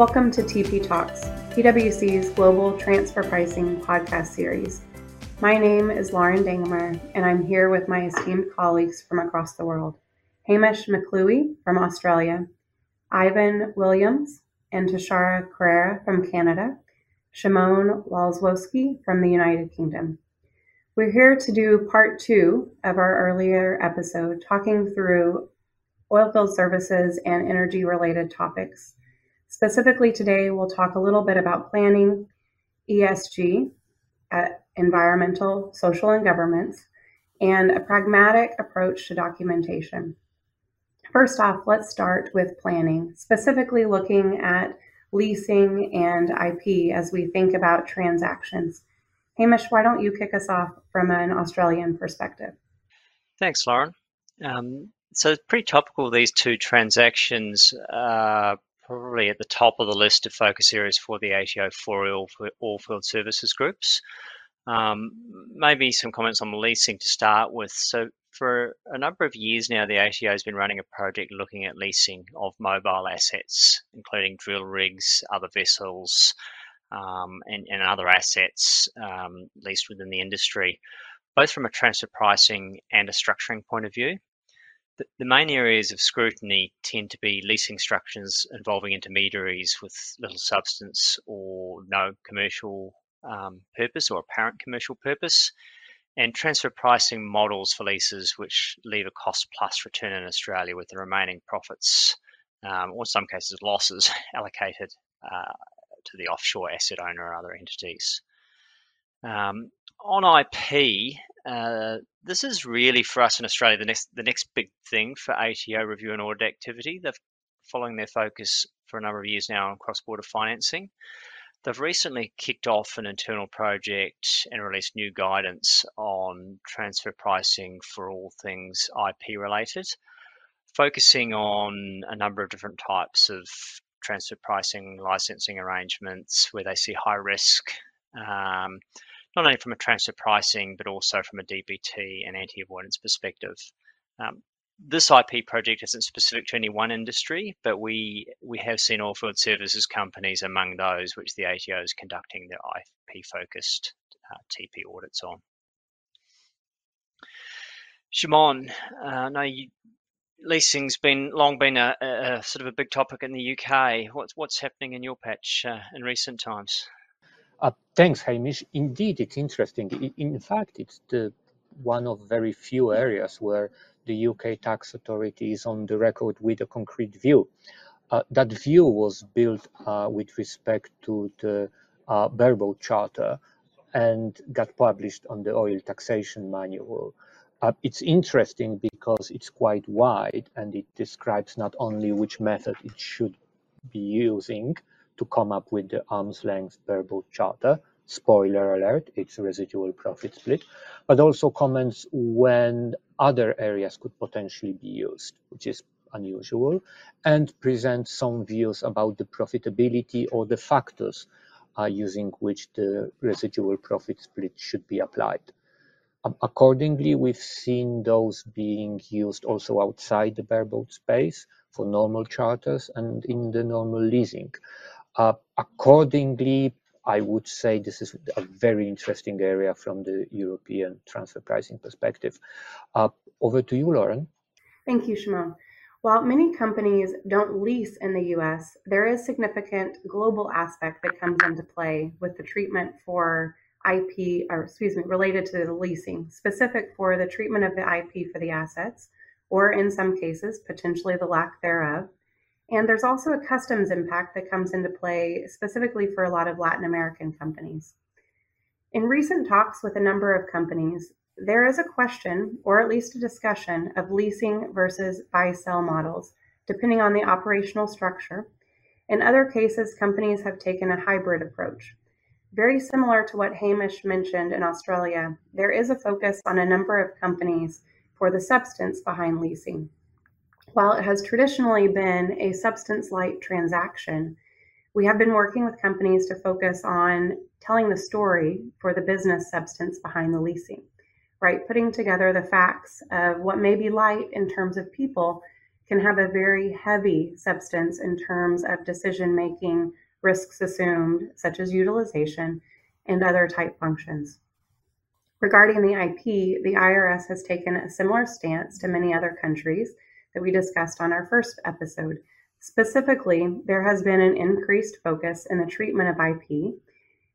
Welcome to TP Talks, PwC's global transfer pricing podcast series. My name is Lauren Dangemer, and I'm here with my esteemed colleagues from across the world Hamish McCluey from Australia, Ivan Williams and Tashara Carrera from Canada, Shimon Walzwowski from the United Kingdom. We're here to do part two of our earlier episode, talking through oilfield services and energy related topics. Specifically, today we'll talk a little bit about planning, ESG, uh, environmental, social, and governance, and a pragmatic approach to documentation. First off, let's start with planning, specifically looking at leasing and IP as we think about transactions. Hamish, why don't you kick us off from an Australian perspective? Thanks, Lauren. Um, so it's pretty topical, these two transactions. Uh, probably at the top of the list of focus areas for the ATO for oilfield services groups. Um, maybe some comments on leasing to start with. So, for a number of years now, the ATO has been running a project looking at leasing of mobile assets, including drill rigs, other vessels, um, and, and, other assets um, leased within the industry, both from a transfer pricing and a structuring point of view. The main areas of scrutiny tend to be leasing structures involving intermediaries with little substance or no commercial um, purpose or apparent commercial purpose, and transfer pricing models for leases which leave a cost plus return in Australia with the remaining profits, um, or in some cases losses, allocated uh, to the offshore asset owner or other entities. Um, on IP, uh, this is really for us in Australia the next the next big thing for ATO review and audit activity. They're following their focus for a number of years now on cross-border financing. They've recently kicked off an internal project and released new guidance on transfer pricing for all things IP related, focusing on a number of different types of transfer pricing licensing arrangements where they see high risk. Um, not only from a transfer pricing, but also from a DPT and anti-avoidance perspective. Um, this IP project isn't specific to any one industry, but we we have seen oilfield services companies among those which the ATO is conducting their IP focused uh, TP audits on. Shimon, uh, no, you, leasing's been long been a, a, sort of a big topic in the UK. What's what's happening in your patch uh, in recent times? Uh, thanks, Hamish. Indeed, it's interesting. In fact, it's the one of very few areas where the UK tax authority is on the record with a concrete view. Uh, that view was built uh, with respect to the uh, Bareboat Charter and got published on the Oil Taxation Manual. Uh, it's interesting because it's quite wide and it describes not only which method it should be using, to come up with the arm's length bareboat charter. Spoiler alert, it's residual profit split, but also comments when other areas could potentially be used, which is unusual, and present some views about the profitability or the factors uh, using which the residual profit split should be applied. Um, accordingly, we've seen those being used also outside the bareboat space for normal charters and in the normal leasing. Uh, accordingly, I would say this is a very interesting area from the European transfer pricing perspective. Uh, over to you, Lauren. Thank you, Shimon. While many companies don't lease in the US, there is significant global aspect that comes into play with the treatment for IP, or excuse me, related to the leasing, specific for the treatment of the IP for the assets, or in some cases, potentially the lack thereof, and there's also a customs impact that comes into play specifically for a lot of Latin American companies. In recent talks with a number of companies, there is a question, or at least a discussion, of leasing versus buy sell models, depending on the operational structure. In other cases, companies have taken a hybrid approach. Very similar to what Hamish mentioned in Australia, there is a focus on a number of companies for the substance behind leasing. While it has traditionally been a substance light transaction, we have been working with companies to focus on telling the story for the business substance behind the leasing, right? Putting together the facts of what may be light in terms of people can have a very heavy substance in terms of decision making, risks assumed, such as utilization, and other type functions. Regarding the IP, the IRS has taken a similar stance to many other countries that we discussed on our first episode. Specifically, there has been an increased focus in the treatment of IP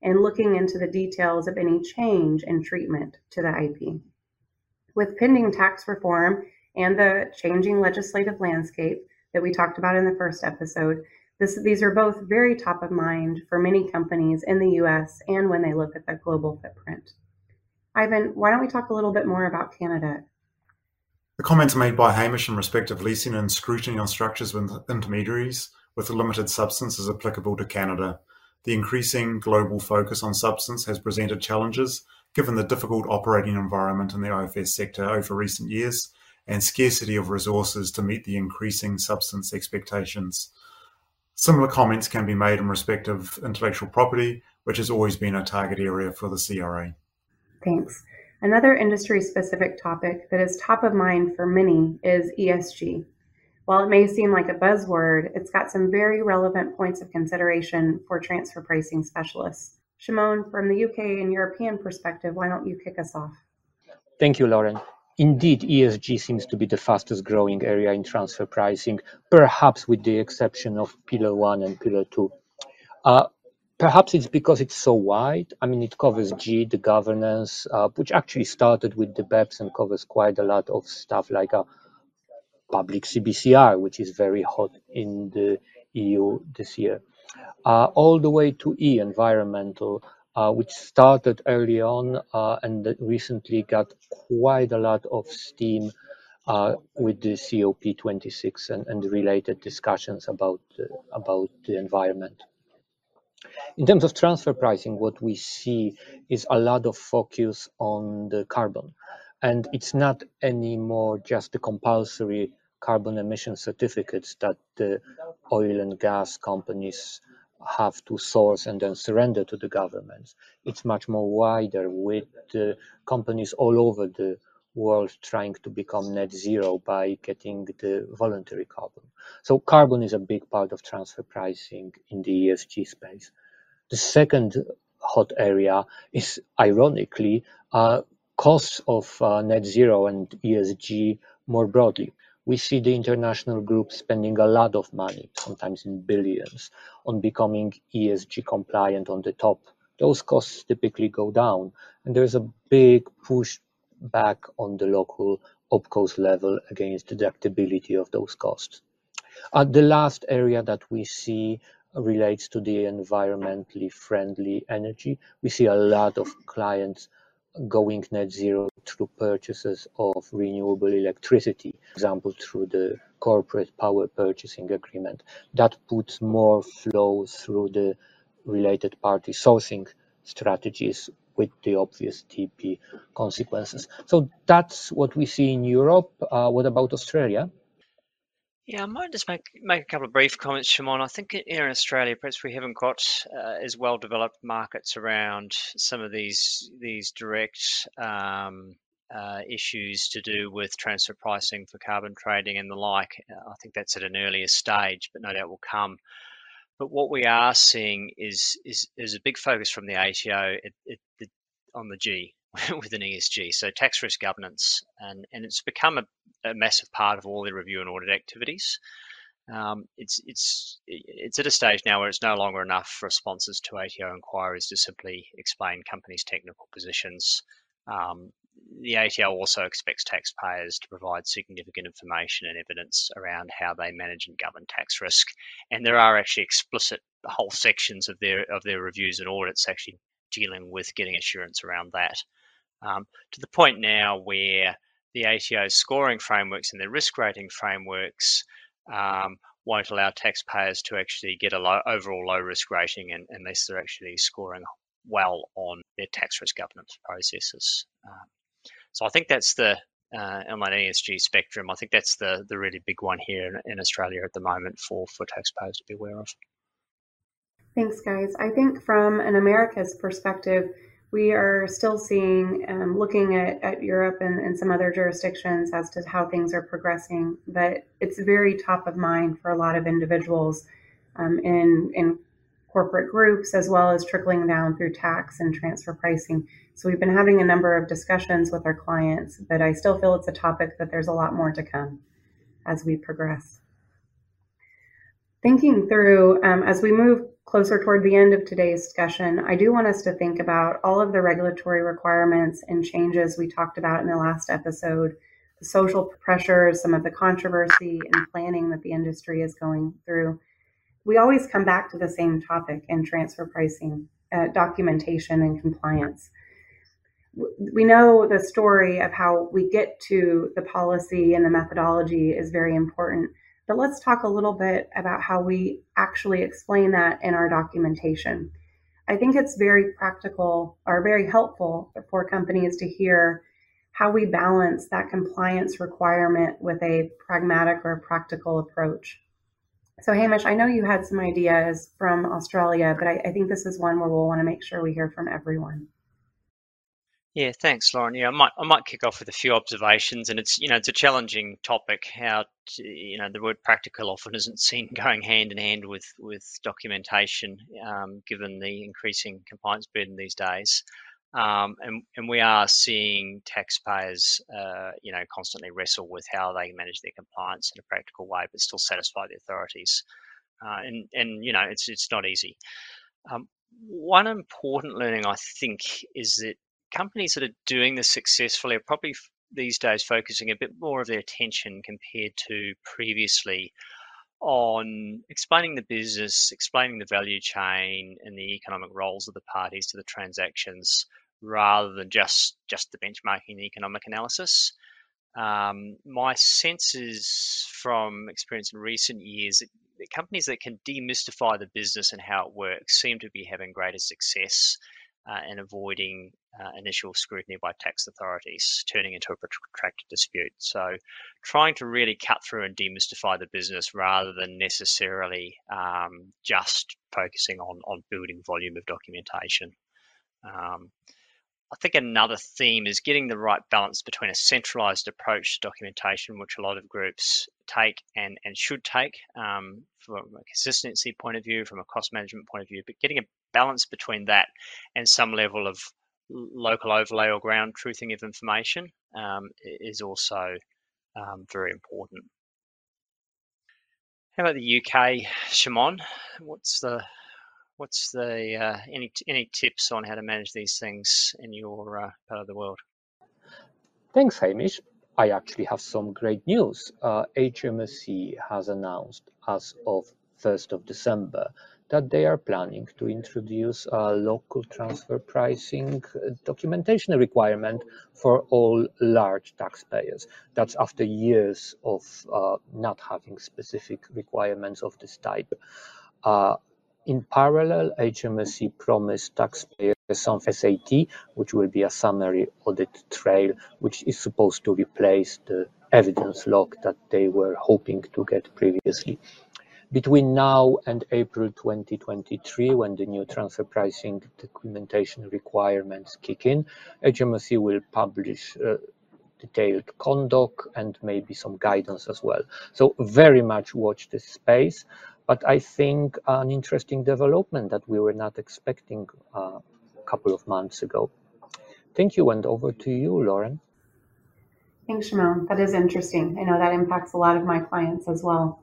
and looking into the details of any change in treatment to the IP. With pending tax reform and the changing legislative landscape that we talked about in the first episode, this, these are both very top of mind for many companies in the US and when they look at the global footprint. Ivan, why don't we talk a little bit more about Canada? The comments made by Hamish in respect of leasing and scrutiny on structures with intermediaries with limited substance is applicable to Canada. The increasing global focus on substance has presented challenges given the difficult operating environment in the OFS sector over recent years and scarcity of resources to meet the increasing substance expectations. Similar comments can be made in respect of intellectual property, which has always been a target area for the CRA. Thanks. Another industry specific topic that is top of mind for many is ESG. While it may seem like a buzzword, it's got some very relevant points of consideration for transfer pricing specialists. Shimon, from the UK and European perspective, why don't you kick us off? Thank you, Lauren. Indeed, ESG seems to be the fastest growing area in transfer pricing, perhaps with the exception of Pillar 1 and Pillar 2. Uh, perhaps it's because it's so wide. I mean, it covers G, the governance, uh, which actually started with the BEPS and covers quite a lot of stuff like a public CBCR, which is very hot in the EU this year, uh, all the way to E, environmental, uh, which started early on uh, and recently got quite a lot of steam uh, with the COP26 and, and related discussions about, about the environment. In terms of transfer pricing, what we see is a lot of focus on the carbon. And it's not anymore just the compulsory carbon emission certificates that the oil and gas companies have to source and then surrender to the governments. It's much more wider with companies all over the world trying to become net zero by getting the voluntary carbon. So carbon is a big part of transfer pricing in the ESG space. The second hot area is ironically uh, costs of uh, net zero and ESG more broadly we see the international group spending a lot of money, sometimes in billions, on becoming ESG compliant on the top. Those costs typically go down, and there's a big push back on the local OPCOS level against the deductibility of those costs. Uh, the last area that we see relates to the environmentally friendly energy. We see a lot of clients going net zero through purchases of renewable electricity, for example, through the corporate power purchasing agreement. That puts more flow through the related party sourcing strategies with the obvious TP consequences. So that's what we see in Europe. Uh, what about Australia? Yeah, I might just make make a couple of brief comments, Shimon. I think in Australia, perhaps we haven't got uh, as well developed markets around some of these these direct um, uh, issues to do with transfer pricing for carbon trading and the like. Uh, I think that's at an earlier stage, but no doubt will come. But what we are seeing is is, is a big focus from the ATO at, at on the G with an ESG. So tax risk governance, and and it's become a, a massive part of all the review and audit activities. Um, it's it's it's at a stage now where it's no longer enough for sponsors to ATO inquiries to simply explain companies' technical positions. Um, the ATO also expects taxpayers to provide significant information and evidence around how they manage and govern tax risk, and there are actually explicit whole sections of their of their reviews and audits actually dealing with getting assurance around that um, to the point now where the ATO's scoring frameworks and the risk rating frameworks um, won't allow taxpayers to actually get a low, overall low risk rating and, unless they're actually scoring well on their tax risk governance processes. Um, so I think that's the uh, on that ESG spectrum. I think that's the the really big one here in, in Australia at the moment for for taxpayers to be aware of. Thanks, guys. I think from an America's perspective, We are still seeing, um, looking at, at Europe and, and some other jurisdictions as to how things are progressing, but it's very top of mind for a lot of individuals um, in, in corporate groups as well as trickling down through tax and transfer pricing. So we've been having a number of discussions with our clients, but I still feel it's a topic that there's a lot more to come as we progress. Thinking through, um, as we move closer toward the end of today's discussion, I do want us to think about all of the regulatory requirements and changes we talked about in the last episode, the social pressures, some of the controversy and planning that the industry is going through. We always come back to the same topic in transfer pricing, uh, documentation, and compliance. We know the story of how we get to the policy and the methodology is very important but let's talk a little bit about how we actually explain that in our documentation. I think it's very practical or very helpful for companies to hear how we balance that compliance requirement with a pragmatic or practical approach. So, Hamish, I know you had some ideas from Australia, but I, I think this is one where we'll want to make sure we hear from everyone. Yeah, thanks, Lauren. Yeah, I might I might kick off with a few observations, and it's you know it's a challenging topic. How to, you know the word practical often isn't seen going hand in hand with with documentation, um, given the increasing compliance burden these days. Um, and and we are seeing taxpayers, uh, you know, constantly wrestle with how they manage their compliance in a practical way, but still satisfy the authorities. Uh, and and you know, it's it's not easy. Um, one important learning I think is that companies that are doing this successfully are probably these days focusing a bit more of their attention compared to previously on explaining the business, explaining the value chain and the economic roles of the parties to the transactions, rather than just just the benchmarking and economic analysis. Um, my sense is from experience in recent years that the companies that can demystify the business and how it works seem to be having greater success uh, and avoiding uh, initial scrutiny by tax authorities, turning into a protracted dispute. So, trying to really cut through and demystify the business rather than necessarily um, just focusing on, on building volume of documentation. Um, I think another theme is getting the right balance between a centralized approach to documentation, which a lot of groups take and, and should take um, from a consistency point of view, from a cost management point of view, but getting a balance between that and some level of local overlay or ground truthing of information um, is also um, very important. How about the UK, Shimon? What's the what's the uh, any any tips on how to manage these things in your uh, part of the world? Thanks, Hamish. I actually have some great news. Uh, HMRC has announced as of 1st of December that they are planning to introduce a local transfer pricing uh, documentation requirement for all large taxpayers. That's after years of uh, not having specific requirements of this type. Uh, in parallel, HMRC promised taxpayers some SAT, which will be a summary audit trail, which is supposed to replace the evidence log that they were hoping to get previously. Between now and April 2023, when the new transfer pricing documentation requirements kick in, HMRC will publish uh, detailed conduct and maybe some guidance as well. So very much watch this space. But I think an interesting development that we were not expecting uh, a couple of months ago. Thank you, and over to you, Lauren. Thanks, Shimon. That is interesting. I know that impacts a lot of my clients as well.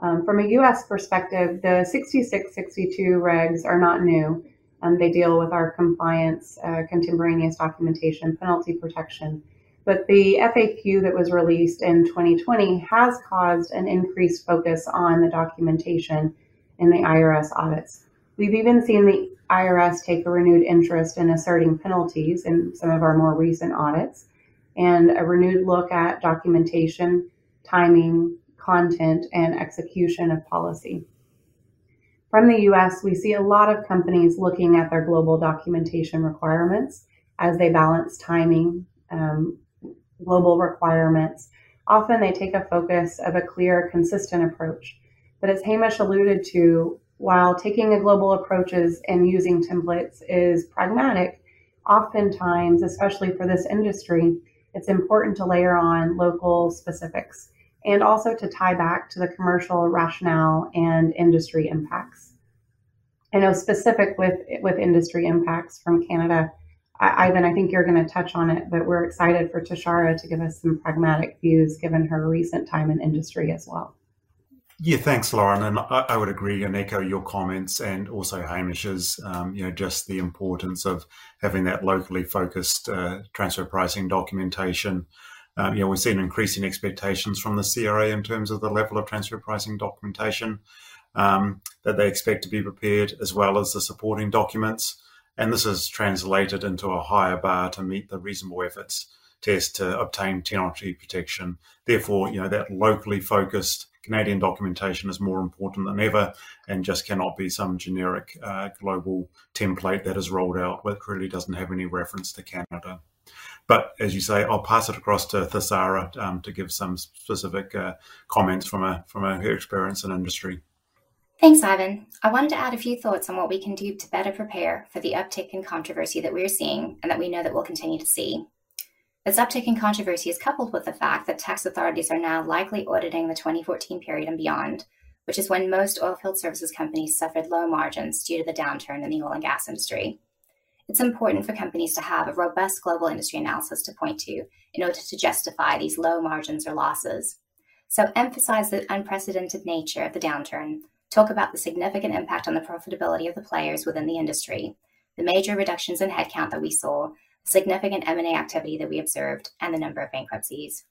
Um, from a US perspective, the 6662 regs are not new. Um, they deal with our compliance, uh, contemporaneous documentation, penalty protection. But the FAQ that was released in 2020 has caused an increased focus on the documentation in the IRS audits. We've even seen the IRS take a renewed interest in asserting penalties in some of our more recent audits and a renewed look at documentation, timing, content, and execution of policy. From the US, we see a lot of companies looking at their global documentation requirements as they balance timing, um, global requirements. Often they take a focus of a clear, consistent approach. But as Hamish alluded to, while taking a global approaches and using templates is pragmatic, oftentimes, especially for this industry, it's important to layer on local specifics and also to tie back to the commercial rationale and industry impacts. I know specific with with industry impacts from Canada. Ivan, I think you're going to touch on it, but we're excited for Tashara to give us some pragmatic views given her recent time in industry as well. Yeah, thanks, Lauren. And I, I, would agree and echo your comments and also Hamish's, um, you know, just the importance of having that locally focused uh, transfer pricing documentation. Um, you know, we've seen increasing expectations from the CRA in terms of the level of transfer pricing documentation um, that they expect to be prepared, as well as the supporting documents. And this is translated into a higher bar to meet the reasonable efforts test to obtain technology protection. Therefore, you know, that locally focused Canadian documentation is more important than ever and just cannot be some generic uh, global template that is rolled out which really doesn't have any reference to Canada. But as you say, I'll pass it across to Tashara um, to give some specific uh, comments from a from a, her experience in industry. Thanks, Ivan. I wanted to add a few thoughts on what we can do to better prepare for the uptick in controversy that we're seeing and that we know that we'll continue to see. This uptick in controversy is coupled with the fact that tax authorities are now likely auditing the 2014 period and beyond, which is when most oilfield services companies suffered low margins due to the downturn in the oil and gas industry. It's important for companies to have a robust global industry analysis to point to in order to justify these low margins or losses. So emphasize the unprecedented nature of the downturn, talk about the significant impact on the profitability of the players within the industry, the major reductions in headcount that we saw, significant M&A activity that we observed, and the number of bankruptcies.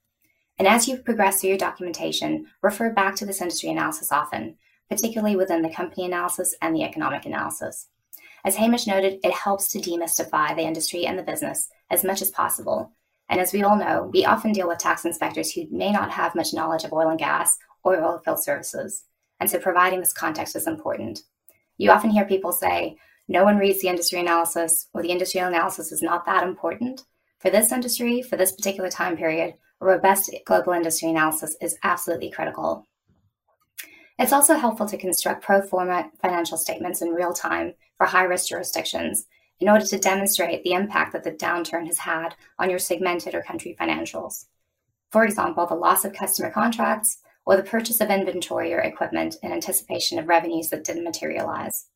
And as you progress through your documentation, refer back to this industry analysis often, particularly within the company analysis and the economic analysis. As Hamish noted, it helps to demystify the industry and the business as much as possible. And as we all know, we often deal with tax inspectors who may not have much knowledge of oil and gas or oil field services. And so providing this context is important. You often hear people say, no one reads the industry analysis, or the industry analysis is not that important. For this industry, for this particular time period, a robust global industry analysis is absolutely critical. It's also helpful to construct pro forma financial statements in real time for high risk jurisdictions in order to demonstrate the impact that the downturn has had on your segmented or country financials. For example, the loss of customer contracts or the purchase of inventory or equipment in anticipation of revenues that didn't materialize.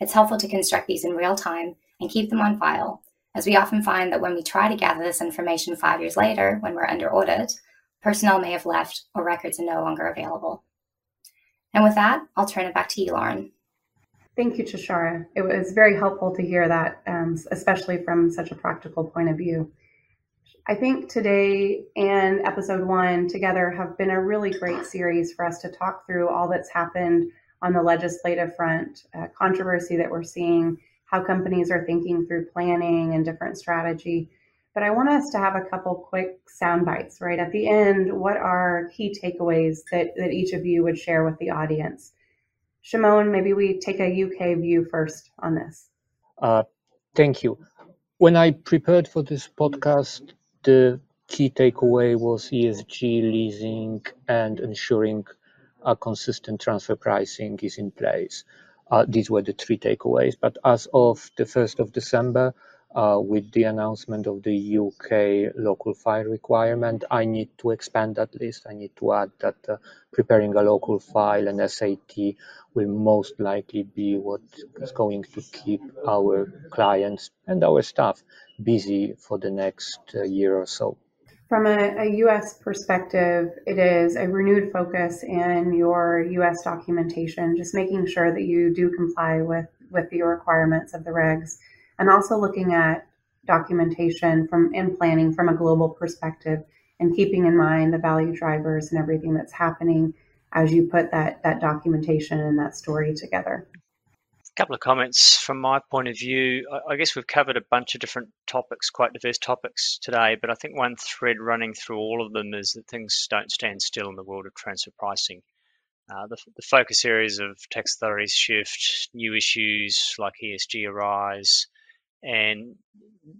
It's helpful to construct these in real time and keep them on file, as we often find that when we try to gather this information five years later, when we're under audit, personnel may have left or records are no longer available. And with that, I'll turn it back to you, Lauren. Thank you, Tashara. It was very helpful to hear that, um, especially from such a practical point of view. I think today and episode one together have been a really great series for us to talk through all that's happened on the legislative front, uh, controversy that we're seeing, how companies are thinking through planning and different strategy. But I want us to have a couple quick sound bites, right? At the end, what are key takeaways that, that each of you would share with the audience? Shimon, maybe we take a UK view first on this. Uh, thank you. When I prepared for this podcast, the key takeaway was ESG leasing and ensuring a consistent transfer pricing is in place. Uh, these were the three takeaways. But as of the 1st of December, uh, with the announcement of the UK local file requirement, I need to expand that list. I need to add that uh, preparing a local file and SAT will most likely be what is going to keep our clients and our staff busy for the next uh, year or so. From a, a, US perspective, it is a renewed focus in your US documentation, just making sure that you do comply with, with the requirements of the regs, and also looking at documentation from in planning from a global perspective and keeping in mind the value drivers and everything that's happening as you put that that documentation and that story together A couple of comments from my point of view. I guess we've covered a bunch of different topics, quite diverse topics today, but I think one thread running through all of them is that things don't stand still in the world of transfer pricing. Uh, the, the, focus areas of tax authorities shift, new issues like ESG arise, and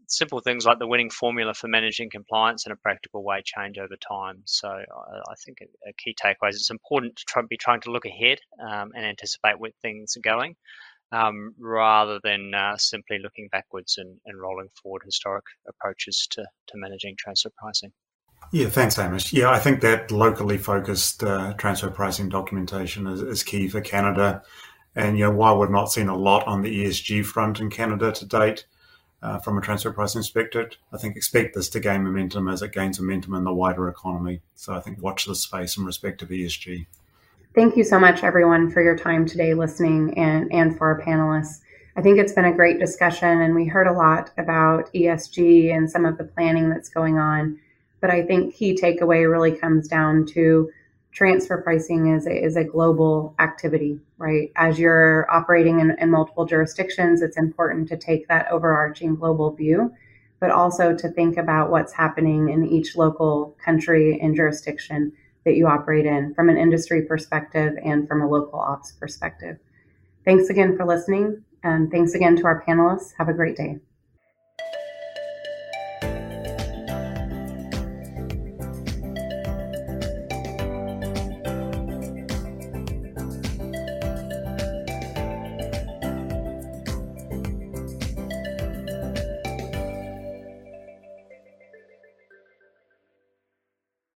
simple things like the winning formula for managing compliance in a practical way change over time. So I, think a, a, key takeaway is it's important to try, be trying to look ahead um, and anticipate where things are going um, rather than uh, simply looking backwards and, and rolling forward historic approaches to, to managing transfer pricing. Yeah, thanks, Hamish. Yeah, I think that locally focused uh, transfer pricing documentation is, is, key for Canada. And, you know, while we've not seen a lot on the ESG front in Canada to date, uh, from a transfer pricing perspective, I think expect this to gain momentum as it gains momentum in the wider economy. So I think watch this space in respect of ESG. Thank you so much, everyone, for your time today listening and, and for our panelists. I think it's been a great discussion, and we heard a lot about ESG and some of the planning that's going on. But I think key takeaway really comes down to transfer pricing is a, is a global activity, right? As you're operating in, in multiple jurisdictions, it's important to take that overarching global view, but also to think about what's happening in each local country and jurisdiction that you operate in from an industry perspective and from a local ops perspective. Thanks again for listening. And thanks again to our panelists. Have a great day.